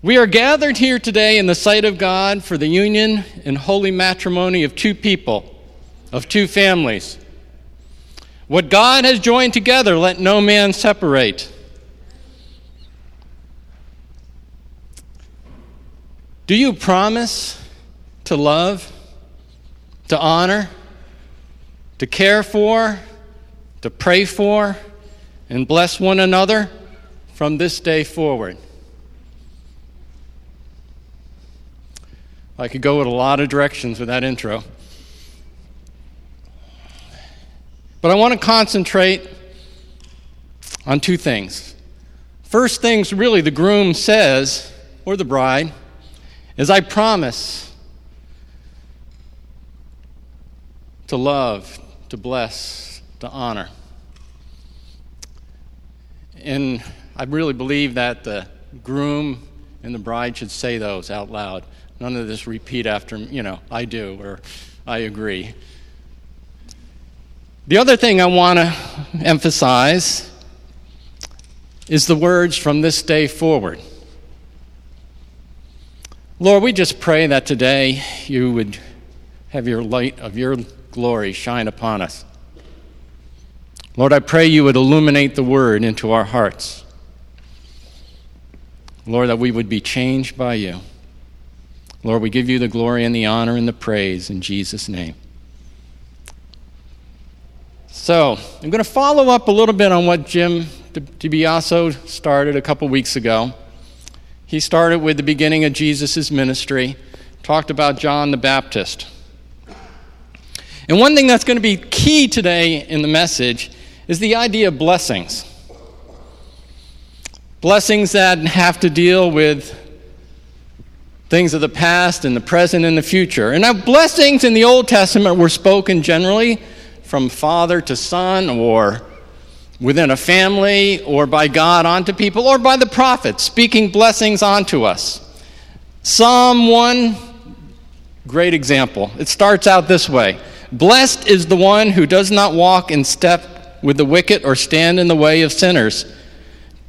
We are gathered here today in the sight of God for the union and holy matrimony of two people, of two families. What God has joined together, let no man separate. Do you promise to love, to honor, to care for, to pray for, and bless one another from this day forward? I could go in a lot of directions with that intro. But I want to concentrate on two things. First things, really, the groom says, or the bride, is I promise to love, to bless, to honor. And I really believe that the groom and the bride should say those out loud. None of this repeat after, you know, I do or I agree. The other thing I want to emphasize is the words from this day forward. Lord, we just pray that today you would have your light of your glory shine upon us. Lord, I pray you would illuminate the word into our hearts. Lord, that we would be changed by you. Lord, we give you the glory and the honor and the praise in Jesus' name. So, I'm going to follow up a little bit on what Jim DiBiaso started a couple weeks ago. He started with the beginning of Jesus' ministry, talked about John the Baptist. And one thing that's going to be key today in the message is the idea of blessings. Blessings that have to deal with things of the past and the present and the future. And now, blessings in the Old Testament were spoken generally from father to son or within a family or by God onto people or by the prophets speaking blessings onto us. Psalm 1, great example. It starts out this way Blessed is the one who does not walk in step with the wicked or stand in the way of sinners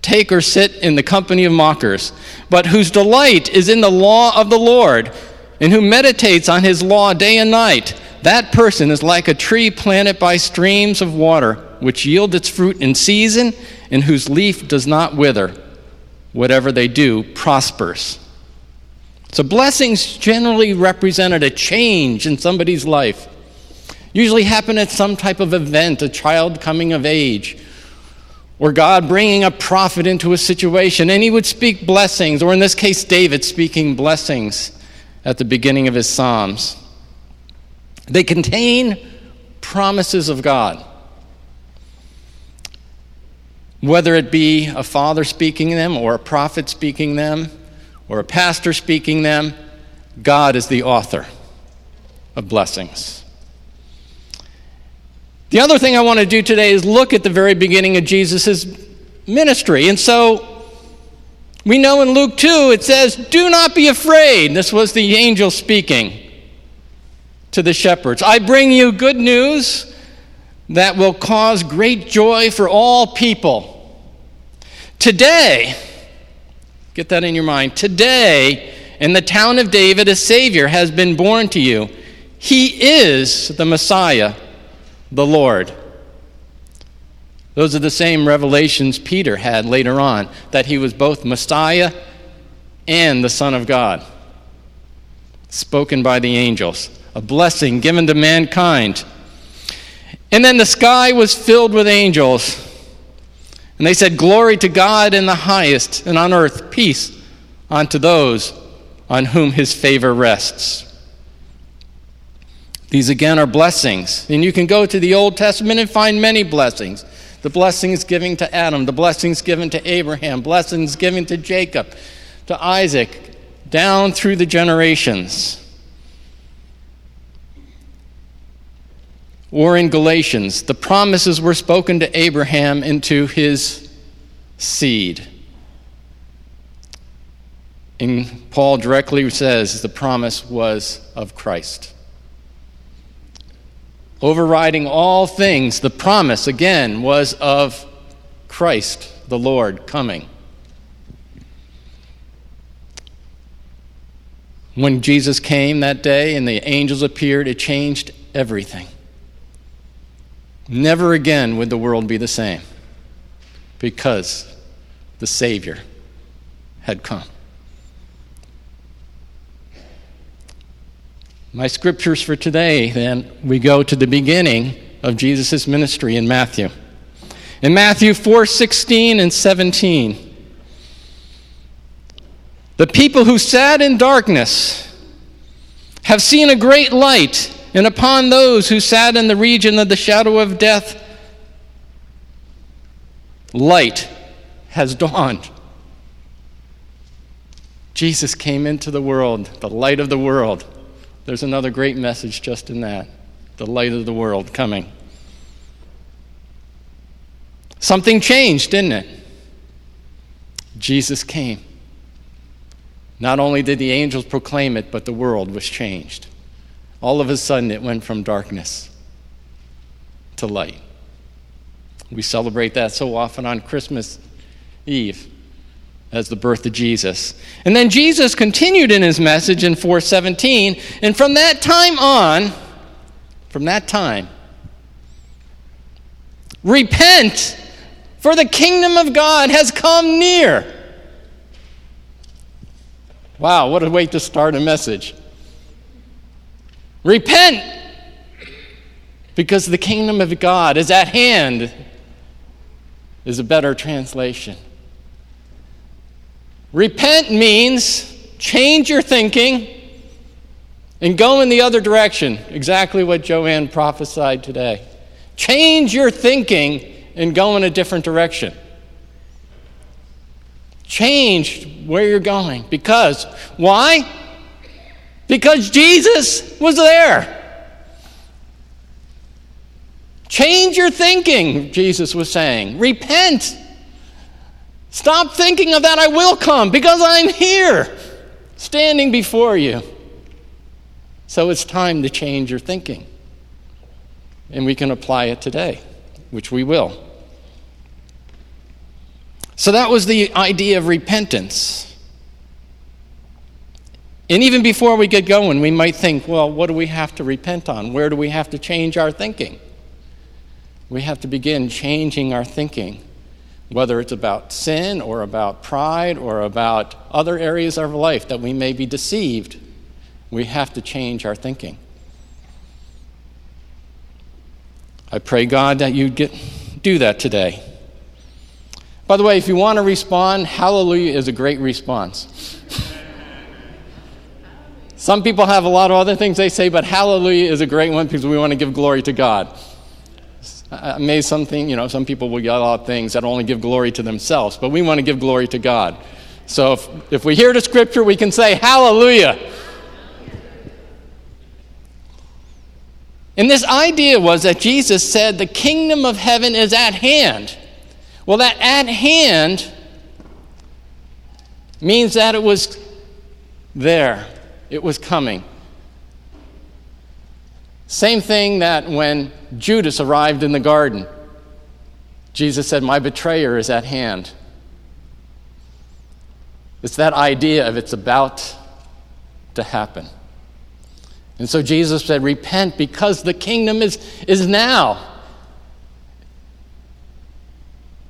take or sit in the company of mockers, but whose delight is in the law of the Lord, and who meditates on his law day and night. That person is like a tree planted by streams of water, which yield its fruit in season, and whose leaf does not wither. Whatever they do prospers. So, blessings generally represented a change in somebody's life. Usually happen at some type of event, a child coming of age, or God bringing a prophet into a situation, and he would speak blessings, or in this case, David speaking blessings at the beginning of his Psalms. They contain promises of God. Whether it be a father speaking them, or a prophet speaking them, or a pastor speaking them, God is the author of blessings. The other thing I want to do today is look at the very beginning of Jesus' ministry. And so we know in Luke 2 it says, Do not be afraid. This was the angel speaking to the shepherds. I bring you good news that will cause great joy for all people. Today, get that in your mind, today in the town of David, a Savior has been born to you. He is the Messiah the Lord. Those are the same revelations Peter had later on that he was both Messiah and the Son of God, spoken by the angels, a blessing given to mankind. And then the sky was filled with angels. And they said, Glory to God in the highest, and on earth peace unto those on whom his favor rests. These again are blessings. And you can go to the Old Testament and find many blessings. The blessings given to Adam, the blessings given to Abraham, blessings given to Jacob, to Isaac, down through the generations. Or in Galatians, the promises were spoken to Abraham into his seed. And Paul directly says the promise was of Christ. Overriding all things, the promise, again, was of Christ, the Lord, coming. when Jesus came that day and the angels appeared, it changed everything. Never again would the world be the same because the Savior had come. My scriptures for today, then, we go to the beginning of Jesus' ministry in Matthew. In Matthew 4 16 and 17. The people who sat in darkness have seen a great light, and upon those who sat in the region of the shadow of death, light has dawned. Jesus came into the world, the light of the world. There's another great message just in that the light of the world coming. Something changed, didn't it? Jesus came. Not only did the angels proclaim it, but the world was changed. All of a sudden, it went from darkness to light. We celebrate that so often on Christmas Eve as the birth of Jesus. And then Jesus continued in his message in 417, and from that time on, from that time, repent, for the kingdom of God has come near. Wow, what a way to start a message. Repent, because the kingdom of God is at hand, is a better translation. Repent means change your thinking and go in the other direction. Exactly what Joanne prophesied today. Change your thinking and go in a different direction. Change where you're going. Because, why? Because Jesus was there. Change your thinking, Jesus was saying. Repent. Stop thinking of that I will come because I'm here, standing before you. So it's time to change your thinking. And we can apply it today, which we will. So that was the idea of repentance. And even before we get going, we might think, well, what do we have to repent on? Where do we have to change our thinking? We have to begin changing our thinking, whether it's about sin or about pride or about other areas of life that we may be deceived. We have to change our thinking. I pray, God, that you get, do that today. By the way, if you want to respond, hallelujah is a great response. Some people have a lot of other things they say, but hallelujah is a great one because we want to give glory to God. I something, you know, some people will yell out things that only give glory to themselves, but we want to give glory to God. So if, if we hear the scripture, we can say hallelujah. And this idea was that Jesus said the kingdom of heaven is at hand. Well, that at hand means that it was there, it was coming. Same thing that when Judas arrived in the garden, Jesus said, My betrayer is at hand. It's that idea of it's about to happen. And so Jesus said, Repent because the kingdom is, is now.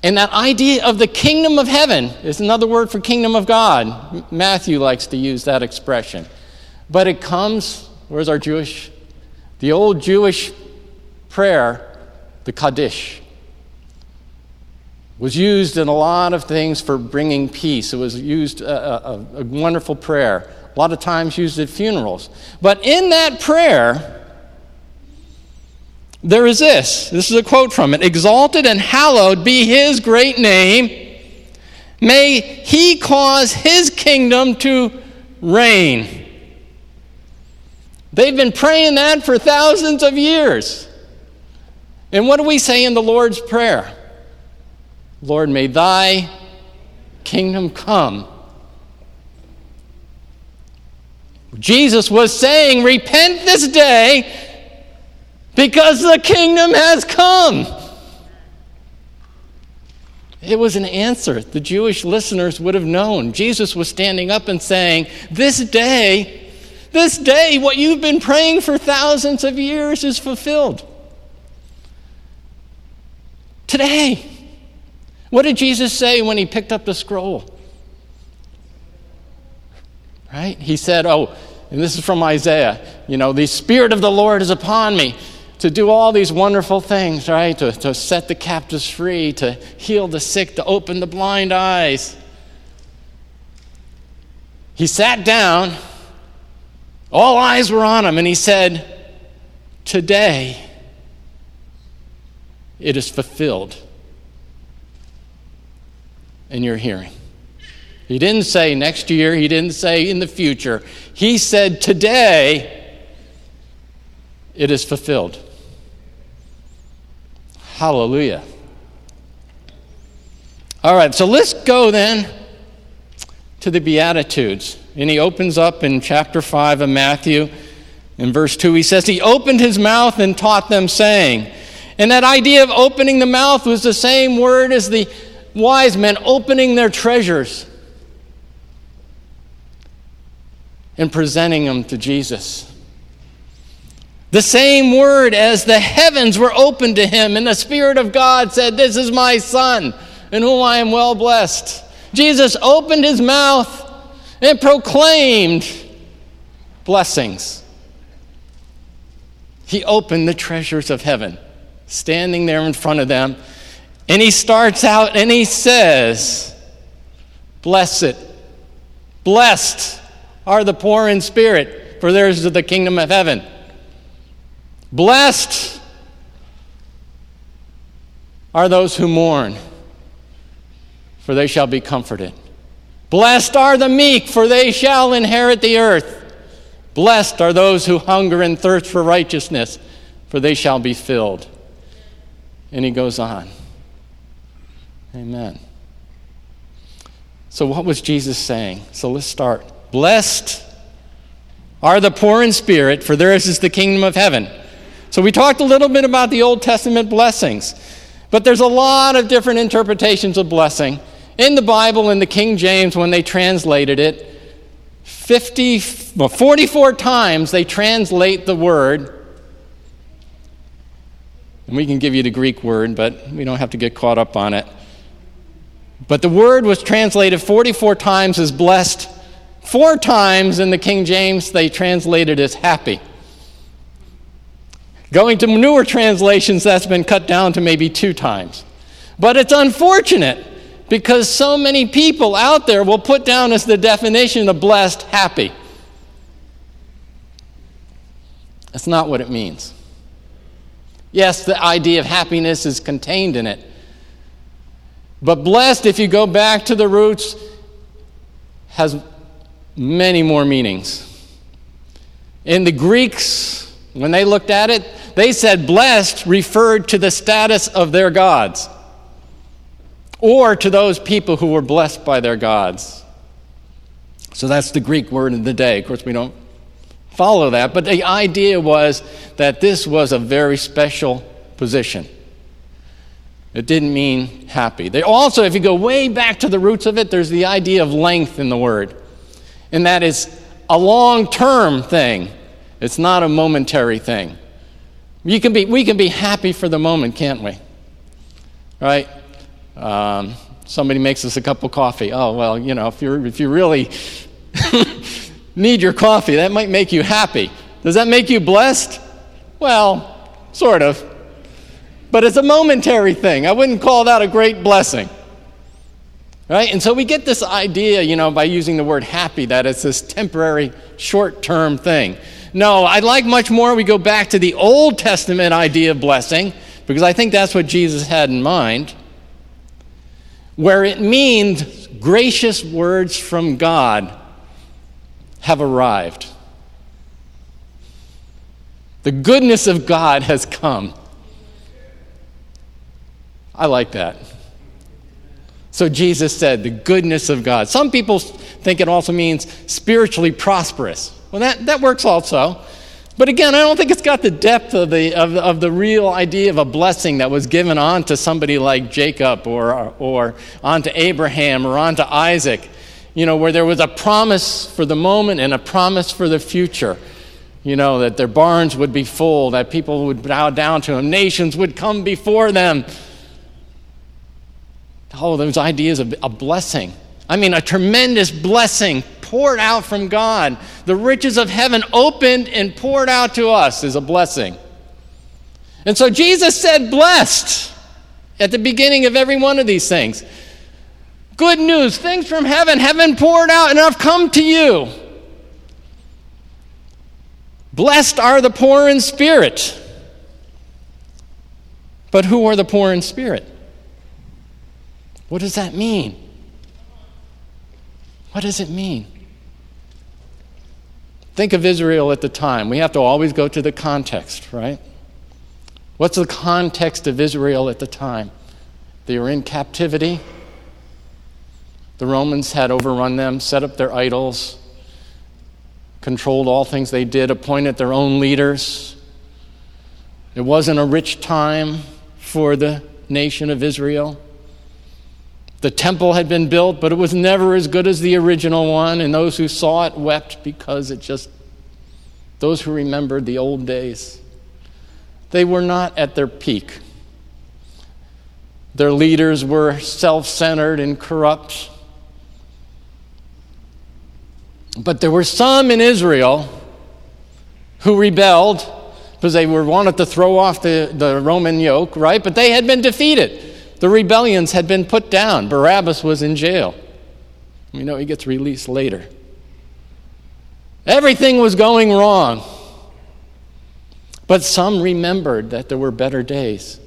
And that idea of the kingdom of heaven is another word for kingdom of God. Matthew likes to use that expression. But it comes, where's our Jewish? The old Jewish prayer, the Kaddish, was used in a lot of things for bringing peace. It was used, a, a, a wonderful prayer, a lot of times used at funerals. But in that prayer, there is this. This is a quote from it Exalted and hallowed be his great name. May he cause his kingdom to reign. They've been praying that for thousands of years. And what do we say in the Lord's Prayer? Lord, may thy kingdom come. Jesus was saying, Repent this day because the kingdom has come. It was an answer the Jewish listeners would have known. Jesus was standing up and saying, This day This day, what you've been praying for thousands of years is fulfilled. Today. What did Jesus say when he picked up the scroll? Right? He said, Oh, and this is from Isaiah, you know, the Spirit of the Lord is upon me to do all these wonderful things, right? To, to set the captives free, to heal the sick, to open the blind eyes. He sat down, all eyes were on him, and he said, Today it is fulfilled in your hearing. He didn't say next year, he didn't say in the future. He said, Today it is fulfilled. Hallelujah. All right, so let's go then to the Beatitudes. And he opens up in chapter 5 of Matthew. In verse 2, he says, He opened his mouth and taught them, saying, and that idea of opening the mouth was the same word as the wise men opening their treasures. and presenting them to Jesus. The same word as the heavens were opened to him, and the Spirit of God said, This is my Son, in whom I am well blessed. Jesus opened his mouth and proclaimed blessings. He opened the treasures of heaven, standing there in front of them, and he starts out and he says, Blessed, blessed are the poor in spirit, for theirs is the kingdom of heaven. Blessed are those who mourn, for they shall be comforted. Blessed are the meek, for they shall inherit the earth. Blessed are those who hunger and thirst for righteousness, for they shall be filled. And he goes on. Amen. So, what was Jesus saying? So, let's start. Blessed are the poor in spirit, for theirs is the kingdom of heaven. So we talked a little bit about the Old Testament blessings, but there's a lot of different interpretations of blessing. In the Bible, in the King James, when they translated it, 50, well, 44 times they translate the word. And we can give you the Greek word, but we don't have to get caught up on it. But the word was translated 44 times as blessed Four times in the King James, they translated as happy. Going to newer translations, that's been cut down to maybe two times. But it's unfortunate because so many people out there will put down as the definition of blessed happy. That's not what it means. Yes, the idea of happiness is contained in it. But blessed, if you go back to the roots, has many more meanings. In the Greeks, when they looked at it, they said blessed referred to the status of their gods or to those people who were blessed by their gods. So that's the Greek word of the day. Of course, we don't follow that, but the idea was that this was a very special position. It didn't mean happy. They also, if you go way back to the roots of it, there's the idea of length in the word and that is a long term thing. It's not a momentary thing. You can be, we can be happy for the moment, can't we? Right? Um, somebody makes us a cup of coffee. Oh, well, you know, if, you're, if you really need your coffee, that might make you happy. Does that make you blessed? Well, sort of. But it's a momentary thing. I wouldn't call that a great blessing. Right? And so we get this idea, you know, by using the word happy, that it's this temporary, short term thing. No, I'd like much more we go back to the Old Testament idea of blessing, because I think that's what Jesus had in mind, where it means gracious words from God have arrived. The goodness of God has come. I like that. So Jesus said, the goodness of God. Some people think it also means spiritually prosperous. Well, that, that works also. But again, I don't think it's got the depth of the, of, of the real idea of a blessing that was given on to somebody like Jacob or, or on to Abraham or on to Isaac. you know, where there was a promise for the moment and a promise for the future. You know, that their barns would be full, that people would bow down to them, nations would come before them. Oh, those ideas of a blessing. I mean, a tremendous blessing poured out from God. The riches of heaven opened and poured out to us is a blessing. And so Jesus said, blessed at the beginning of every one of these things. Good news, things from heaven have been poured out and I've come to you. Blessed are the poor in spirit. But who are the poor in spirit? What does that mean? What does it mean? Think of Israel at the time. We have to always go to the context, right? What's the context of Israel at the time? They were in captivity. The Romans had overrun them, set up their idols, controlled all things they did, appointed their own leaders. It wasn't a rich time for the nation of Israel. The temple had been built, but it was never as good as the original one, and those who saw it wept because it just, those who remembered the old days, they were not at their peak. Their leaders were self centered and corrupt. But there were some in Israel who rebelled because they were wanted to throw off the, the Roman yoke, right? But they had been defeated. The rebellions had been put down. Barabbas was in jail. We know he gets released later. Everything was going wrong. But some remembered that there were better days.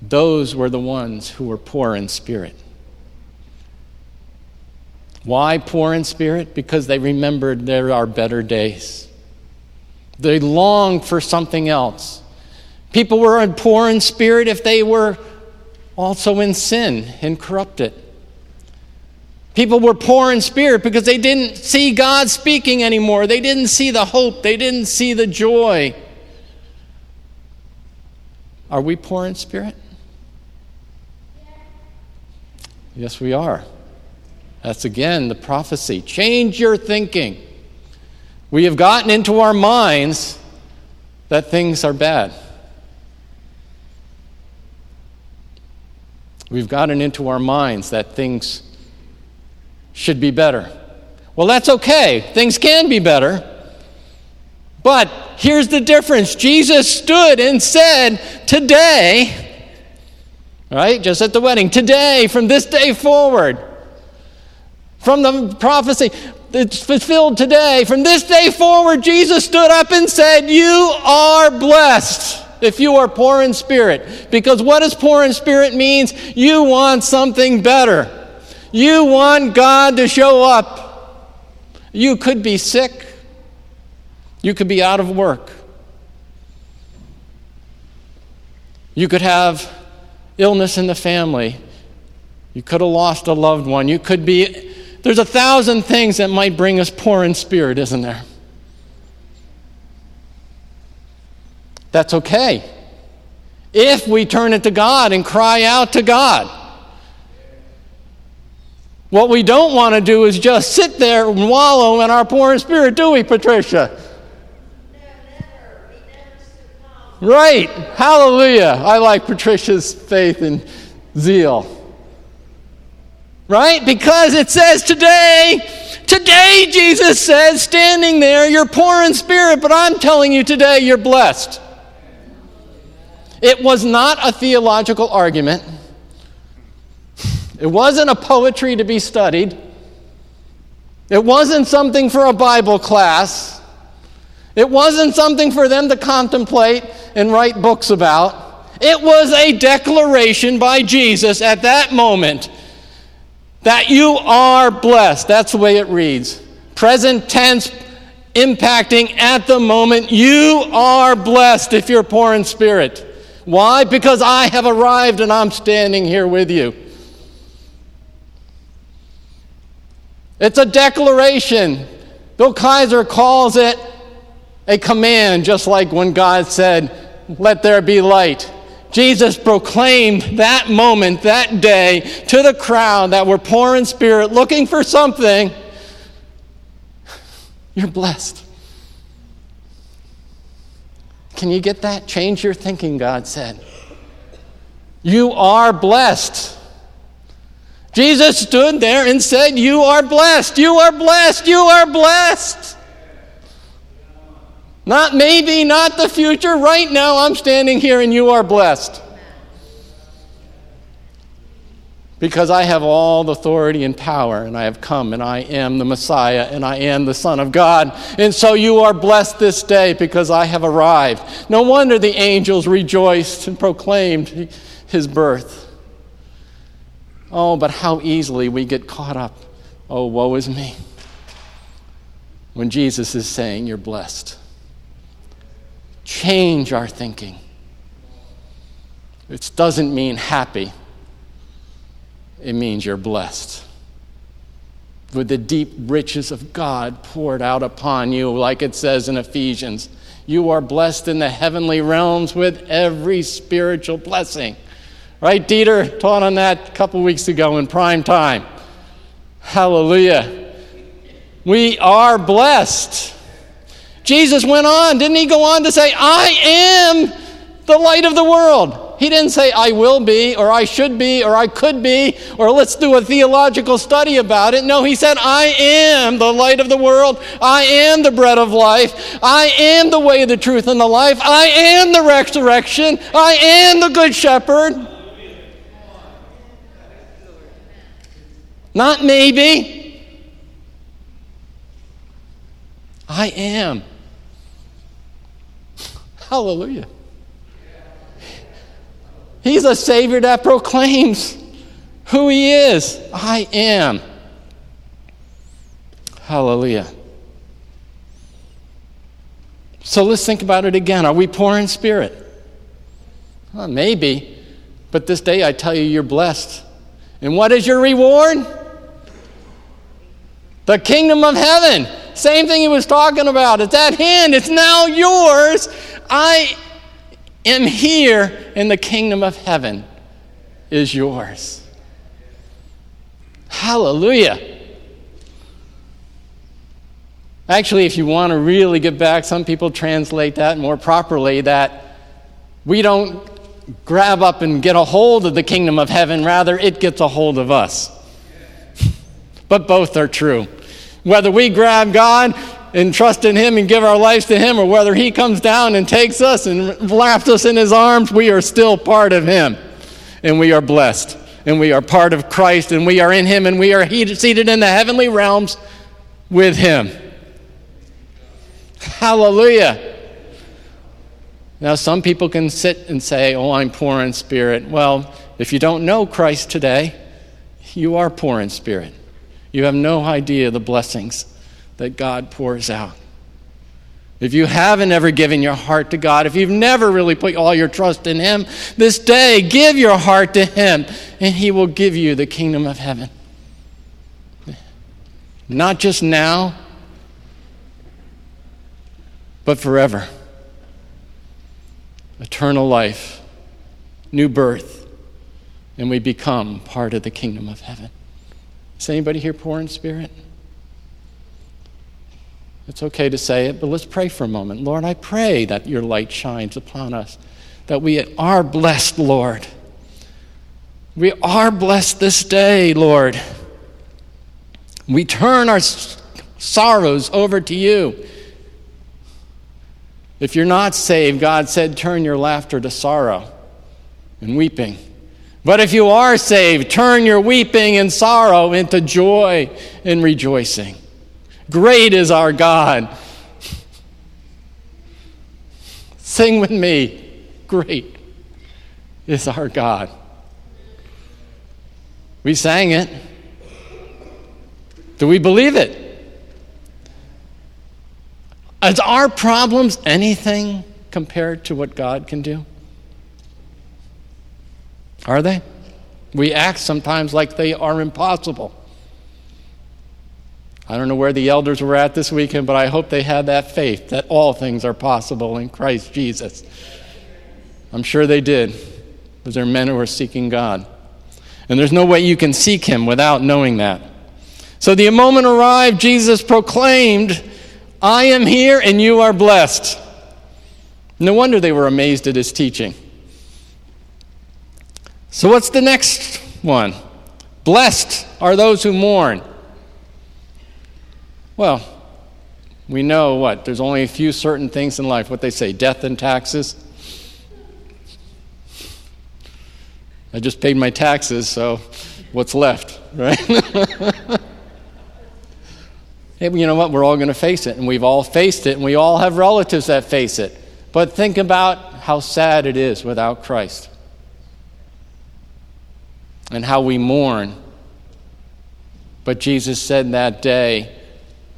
Those were the ones who were poor in spirit. Why poor in spirit? Because they remembered there are better days. They longed for something else. People were poor in spirit if they were also in sin and corrupted. People were poor in spirit because they didn't see God speaking anymore. They didn't see the hope. They didn't see the joy. Are we poor in spirit? Yes, we are. That's again the prophecy. Change your thinking. We have gotten into our minds that things are bad. We've gotten into our minds that things should be better. Well, that's okay. Things can be better. But here's the difference Jesus stood and said, Today, right, just at the wedding, today, from this day forward, from the prophecy, it's fulfilled today. From this day forward, Jesus stood up and said, You are blessed if you are poor in spirit. Because what does poor in spirit means? You want something better. You want God to show up. You could be sick. You could be out of work. You could have illness in the family. You could have lost a loved one. You could be. There's a thousand things that might bring us poor in spirit, isn't there? That's okay. If we turn it to God and cry out to God. What we don't want to do is just sit there and wallow in our poor in spirit, do we, Patricia? Right. Hallelujah. I like Patricia's faith and zeal. Right? Because it says today, today, Jesus says, standing there, you're poor in spirit, but I'm telling you today, you're blessed. It was not a theological argument. It wasn't a poetry to be studied. It wasn't something for a Bible class. It wasn't something for them to contemplate and write books about. It was a declaration by Jesus at that moment that you are blessed. That's the way it reads. Present tense, impacting at the moment. You are blessed if you're poor in spirit. Why? Because I have arrived and I'm standing here with you. It's a declaration. Bill Kaiser calls it a command, just like when God said, Let there be light. Jesus proclaimed that moment, that day, to the crowd that were poor in spirit, looking for something. You're blessed. Can you get that? Change your thinking, God said. You are blessed. Jesus stood there and said, You are blessed, you are blessed, you are blessed. Not maybe, not the future. Right now, I'm standing here and you are blessed. Because I have all the authority and power, and I have come, and I am the Messiah, and I am the Son of God. And so you are blessed this day because I have arrived. No wonder the angels rejoiced and proclaimed his birth. Oh, but how easily we get caught up. Oh, woe is me. When Jesus is saying, You're blessed. Change our thinking. It doesn't mean happy, it means you're blessed. With the deep riches of God poured out upon you, like it says in Ephesians. You are blessed in the heavenly realms with every spiritual blessing. Right? Dieter taught on that a couple weeks ago in prime time. Hallelujah. We are blessed. Jesus went on, didn't he go on to say, I am the light of the world? He didn't say, I will be, or I should be, or I could be, or let's do a theological study about it. No, he said, I am the light of the world. I am the bread of life. I am the way, the truth, and the life. I am the resurrection. I am the good shepherd. Not maybe. I am. Hallelujah. He's a Savior that proclaims who He is. I am. Hallelujah. So let's think about it again. Are we poor in spirit? Well, maybe. But this day I tell you, you're blessed. And what is your reward? The kingdom of heaven. Same thing he was talking about. It's at hand, it's now yours. I am here, in the kingdom of heaven is yours. Hallelujah. Actually, if you want to really get back, some people translate that more properly that we don't grab up and get a hold of the kingdom of heaven, rather, it gets a hold of us. but both are true. Whether we grab God and trust in Him and give our lives to Him, or whether He comes down and takes us and wraps us in His arms, we are still part of Him. And we are blessed. And we are part of Christ, and we are in Him, and we are seated in the heavenly realms with Him. Hallelujah. Now, some people can sit and say, Oh, I'm poor in spirit. Well, if you don't know Christ today, you are poor in spirit. You have no idea the blessings that God pours out. If you haven't ever given your heart to God, if you've never really put all your trust in Him, this day give your heart to Him, and He will give you the kingdom of heaven. Not just now, but forever. Eternal life, new birth, and we become part of the kingdom of heaven. Is anybody here poor in spirit? It's okay to say it, but let's pray for a moment. Lord, I pray that your light shines upon us, that we are blessed, Lord. We are blessed this day, Lord. We turn our sorrows over to you. If you're not saved, God said, turn your laughter to sorrow and weeping. But if you are saved, turn your weeping and sorrow into joy and rejoicing. Great is our God. Sing with me. Great is our God. We sang it. Do we believe it? Is our problems anything compared to what God can do? Are they? We act sometimes like they are impossible. I don't know where the elders were at this weekend, but I hope they had that faith that all things are possible in Christ Jesus. I'm sure they did. Because there are men who are seeking God. And there's no way you can seek him without knowing that. So the moment arrived, Jesus proclaimed, I am here and you are blessed. No wonder they were amazed at his teaching. So, what's the next one? Blessed are those who mourn. Well, we know what? There's only a few certain things in life. What they say death and taxes. I just paid my taxes, so what's left, right? hey, you know what? We're all going to face it, and we've all faced it, and we all have relatives that face it. But think about how sad it is without Christ and how we mourn. But Jesus said that day,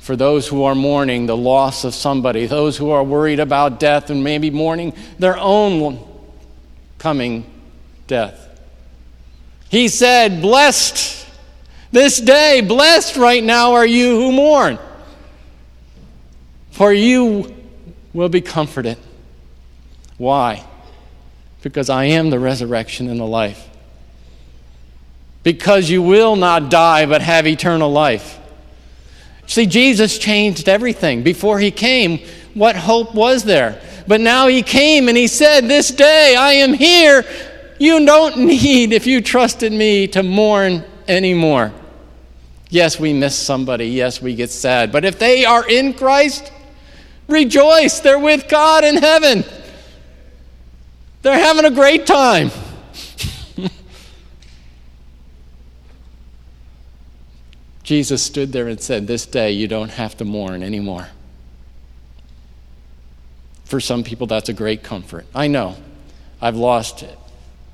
for those who are mourning the loss of somebody, those who are worried about death and maybe mourning their own coming death. He said, Blessed this day, blessed right now are you who mourn, for you will be comforted. Why? Because I am the resurrection and the life. Because you will not die but have eternal life. See, Jesus changed everything. Before he came, what hope was there? But now he came and he said, This day I am here you don't need, if you trusted me, to mourn anymore. Yes, we miss somebody. Yes, we get sad. But if they are in Christ, rejoice. They're with God in heaven. They're having a great time. Jesus stood there and said, This day you don't have to mourn anymore. For some people, that's a great comfort. I know. I've lost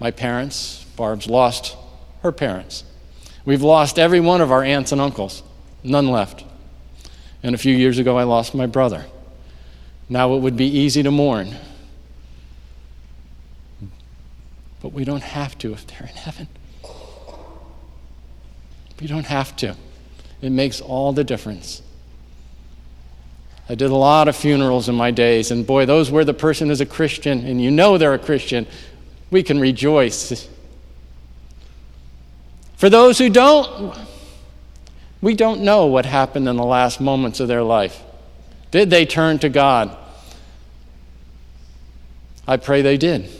my parents. Barb's lost her parents. We've lost every one of our aunts and uncles, none left. And a few years ago, I lost my brother. Now it would be easy to mourn. But we don't have to if they're in heaven. We don't have to. It makes all the difference. I did a lot of funerals in my days, and boy, those where the person is a Christian and you know they're a Christian, we can rejoice. For those who don't, we don't know what happened in the last moments of their life. Did they turn to God? I pray they did.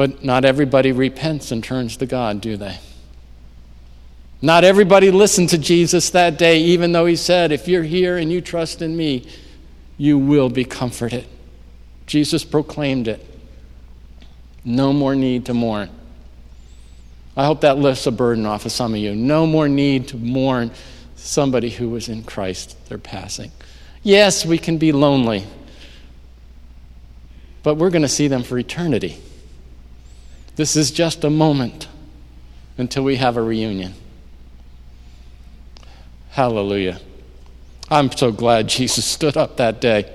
But not everybody repents and turns to God, do they? Not everybody listened to Jesus that day, even though he said, If you're here and you trust in me, you will be comforted. Jesus proclaimed it. No more need to mourn. I hope that lifts a burden off of some of you. No more need to mourn somebody who was in Christ, they're passing. Yes, we can be lonely, but we're going to see them for eternity. This is just a moment until we have a reunion. Hallelujah. I'm so glad Jesus stood up that day.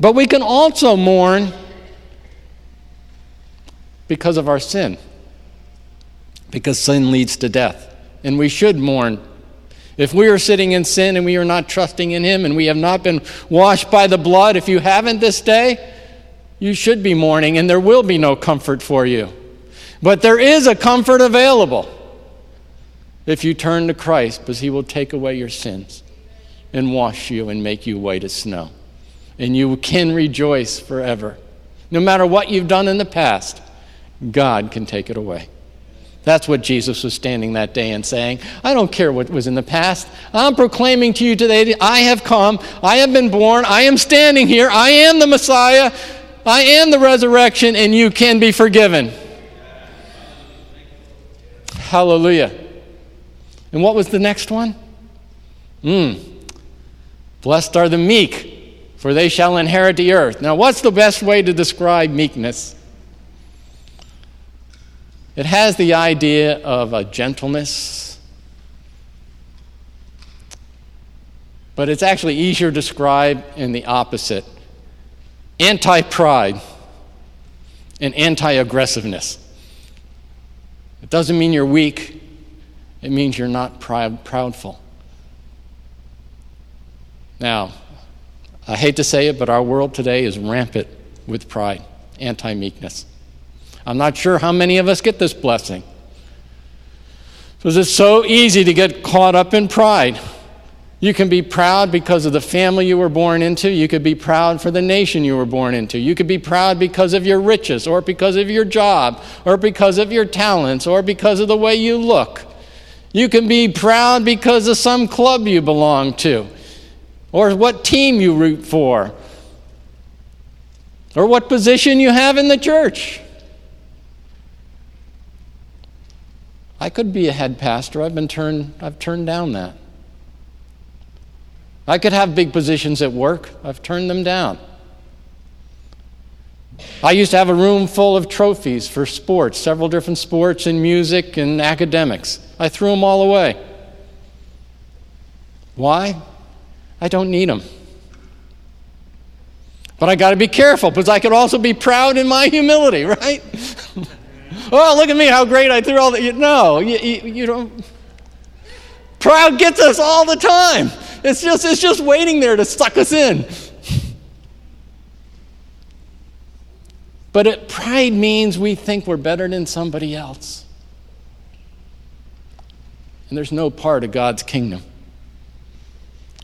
But we can also mourn because of our sin, because sin leads to death. And we should mourn. If we are sitting in sin and we are not trusting in Him and we have not been washed by the blood, if you haven't this day, you should be mourning and there will be no comfort for you. But there is a comfort available if you turn to Christ, because He will take away your sins and wash you and make you white as snow and you can rejoice forever. No matter what you've done in the past, God can take it away. That's what Jesus was standing that day and saying. I don't care what was in the past. I'm proclaiming to you today I have come, I have been born, I am standing here, I am the Messiah, I am the resurrection, and you can be forgiven. Hallelujah. And what was the next one? Mm. Blessed are the meek, for they shall inherit the earth. Now, what's the best way to describe meekness? It has the idea of a gentleness, but it's actually easier to describe in the opposite anti pride and anti aggressiveness. It doesn't mean you're weak, it means you're not proud, proudful. Now, I hate to say it, but our world today is rampant with pride, anti meekness. I'm not sure how many of us get this blessing. Because it's so easy to get caught up in pride. You can be proud because of the family you were born into. You could be proud for the nation you were born into. You could be proud because of your riches, or because of your job, or because of your talents, or because of the way you look. You can be proud because of some club you belong to, or what team you root for, or what position you have in the church. I could be a head pastor. I've been turned I've turned down that. I could have big positions at work. I've turned them down. I used to have a room full of trophies for sports, several different sports and music and academics. I threw them all away. Why? I don't need them. But I got to be careful because I could also be proud in my humility, right? oh, look at me, how great I threw all that. No, you, you, you don't. Proud gets us all the time. It's just, it's just waiting there to suck us in. But it, pride means we think we're better than somebody else. And there's no part of God's kingdom.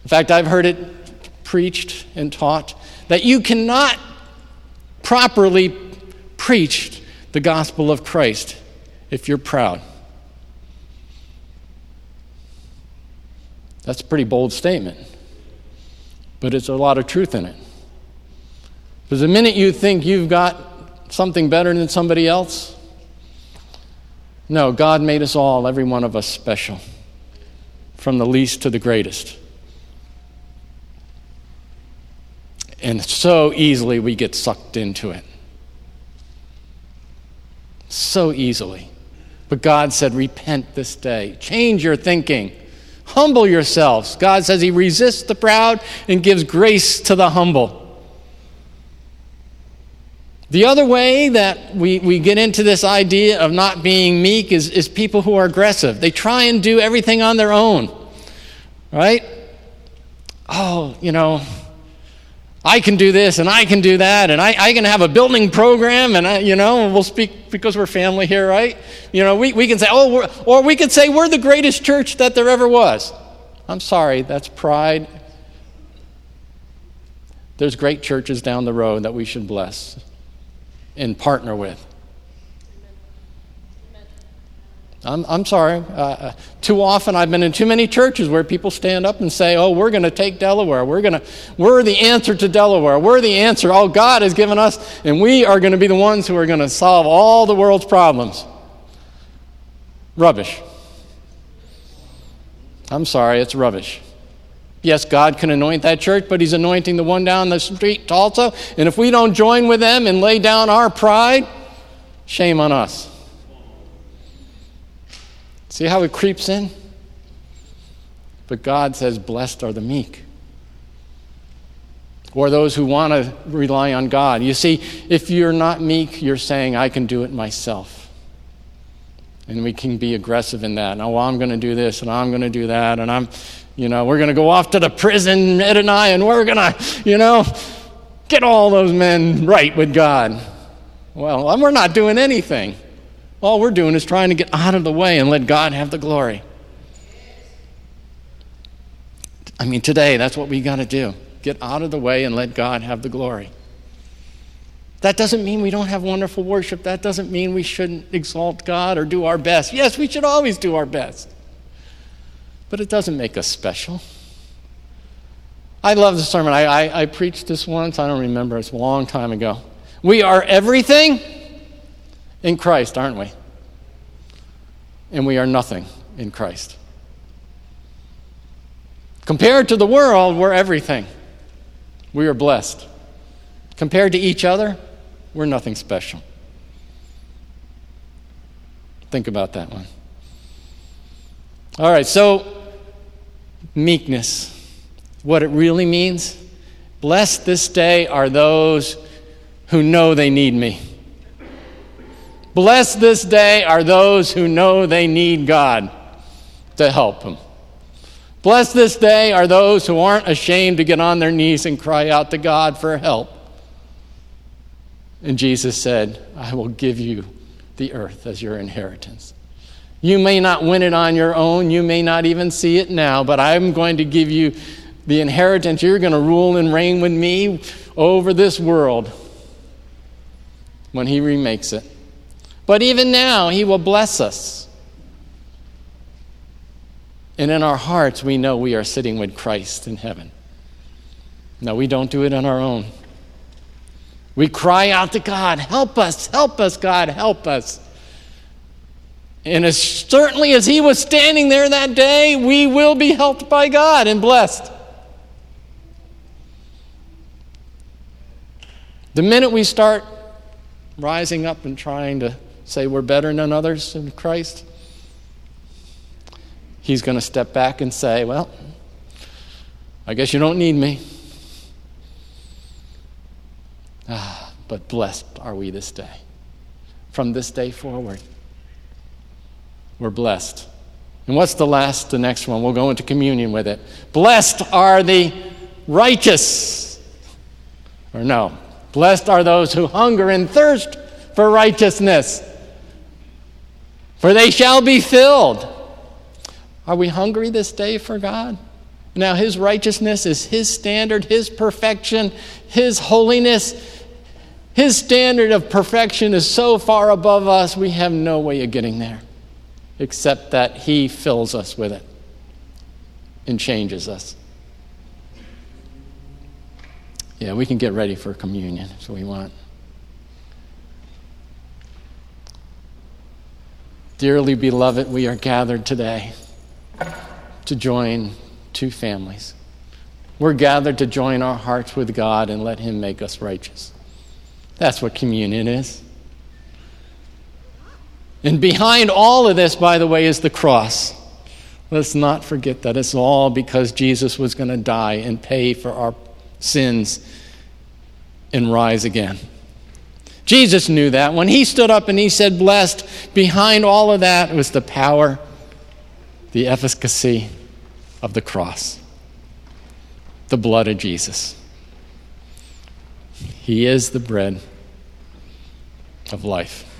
In fact, I've heard it preached and taught that you cannot properly preach the gospel of Christ if you're proud. That's a pretty bold statement, but it's a lot of truth in it. Because the minute you think you've got something better than somebody else, no, God made us all, every one of us, special, from the least to the greatest. And so easily we get sucked into it. So easily. But God said, Repent this day. Change your thinking. Humble yourselves. God says He resists the proud and gives grace to the humble. The other way that we, we get into this idea of not being meek is, is people who are aggressive. They try and do everything on their own, right? Oh, you know, I can do this and I can do that and I, I can have a building program and I, you know, we'll speak because we're family here, right? You know, we, we can say, oh, or we could say we're the greatest church that there ever was. I'm sorry, that's pride. There's great churches down the road that we should bless and partner with. I'm, I'm sorry. Uh, uh, too often I've been in too many churches where people stand up and say, oh, we're going to take Delaware. We're, gonna, we're the answer to Delaware. We're the answer. All God has given us, and we are going to be the ones who are going to solve all the world's problems. Rubbish. I'm sorry, it's rubbish. Yes, God can anoint that church, but He's anointing the one down the street also. And if we don't join with them and lay down our pride, shame on us. See how it creeps in? But God says, Blessed are the meek. Or those who want to rely on God. You see, if you're not meek, you're saying, I can do it myself. And we can be aggressive in that. Oh, well, I'm going to do this and I'm going to do that. And I'm, you know, we're going to go off to the prison, Ed and I, and we're going to, you know, get all those men right with God. Well, we're not doing anything. All we're doing is trying to get out of the way and let God have the glory. I mean, today, that's what we got to do get out of the way and let God have the glory. That doesn't mean we don't have wonderful worship. That doesn't mean we shouldn't exalt God or do our best. Yes, we should always do our best. But it doesn't make us special. I love the sermon. I, I, I preached this once. I don't remember. It's a long time ago. We are everything in Christ, aren't we? And we are nothing in Christ. Compared to the world, we're everything. We are blessed. Compared to each other, we're nothing special. Think about that one. All right, so meekness. What it really means blessed this day are those who know they need me. Blessed this day are those who know they need God to help them. Blessed this day are those who aren't ashamed to get on their knees and cry out to God for help. And Jesus said, I will give you the earth as your inheritance. You may not win it on your own, you may not even see it now, but I'm going to give you the inheritance. You're going to rule and reign with me over this world when He remakes it. But even now, He will bless us. And in our hearts, we know we are sitting with Christ in heaven. No, we don't do it on our own. We cry out to God, Help us, help us, God, help us. And as certainly as He was standing there that day, we will be helped by God and blessed. The minute we start rising up and trying to say we're better than others in Christ, he's going to step back and say, Well, I guess you don't need me. Ah, but blessed are we this day. From this day forward, we're blessed. And what's the last, the next one? We'll go into communion with it. Blessed are the righteous. Or no, blessed are those who hunger and thirst for righteousness, for they shall be filled. Are we hungry this day for God? Now, His righteousness is His standard, His perfection, His holiness. His standard of perfection is so far above us, we have no way of getting there except that He fills us with it and changes us. Yeah, we can get ready for communion if we want. Dearly beloved, we are gathered today to join two families. We're gathered to join our hearts with God and let Him make us righteous. That's what communion is. And behind all of this, by the way, is the cross. Let's not forget that it's all because Jesus was going to die and pay for our sins and rise again. Jesus knew that. When he stood up and he said, Blessed, behind all of that was the power, the efficacy of the cross, the blood of Jesus. He is the bread of life.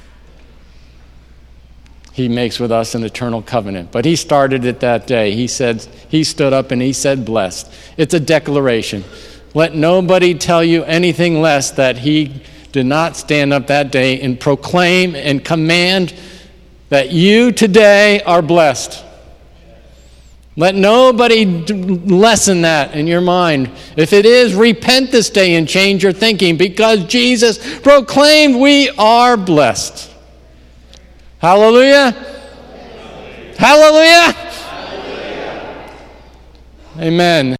He makes with us an eternal covenant. But he started it that day. He said, he stood up and he said, blessed. It's a declaration. Let nobody tell you anything less that he did not stand up that day and proclaim and command that you today are blessed. Let nobody lessen that in your mind. If it is, repent this day and change your thinking because Jesus proclaimed we are blessed. Hallelujah. Hallelujah. Hallelujah. Amen.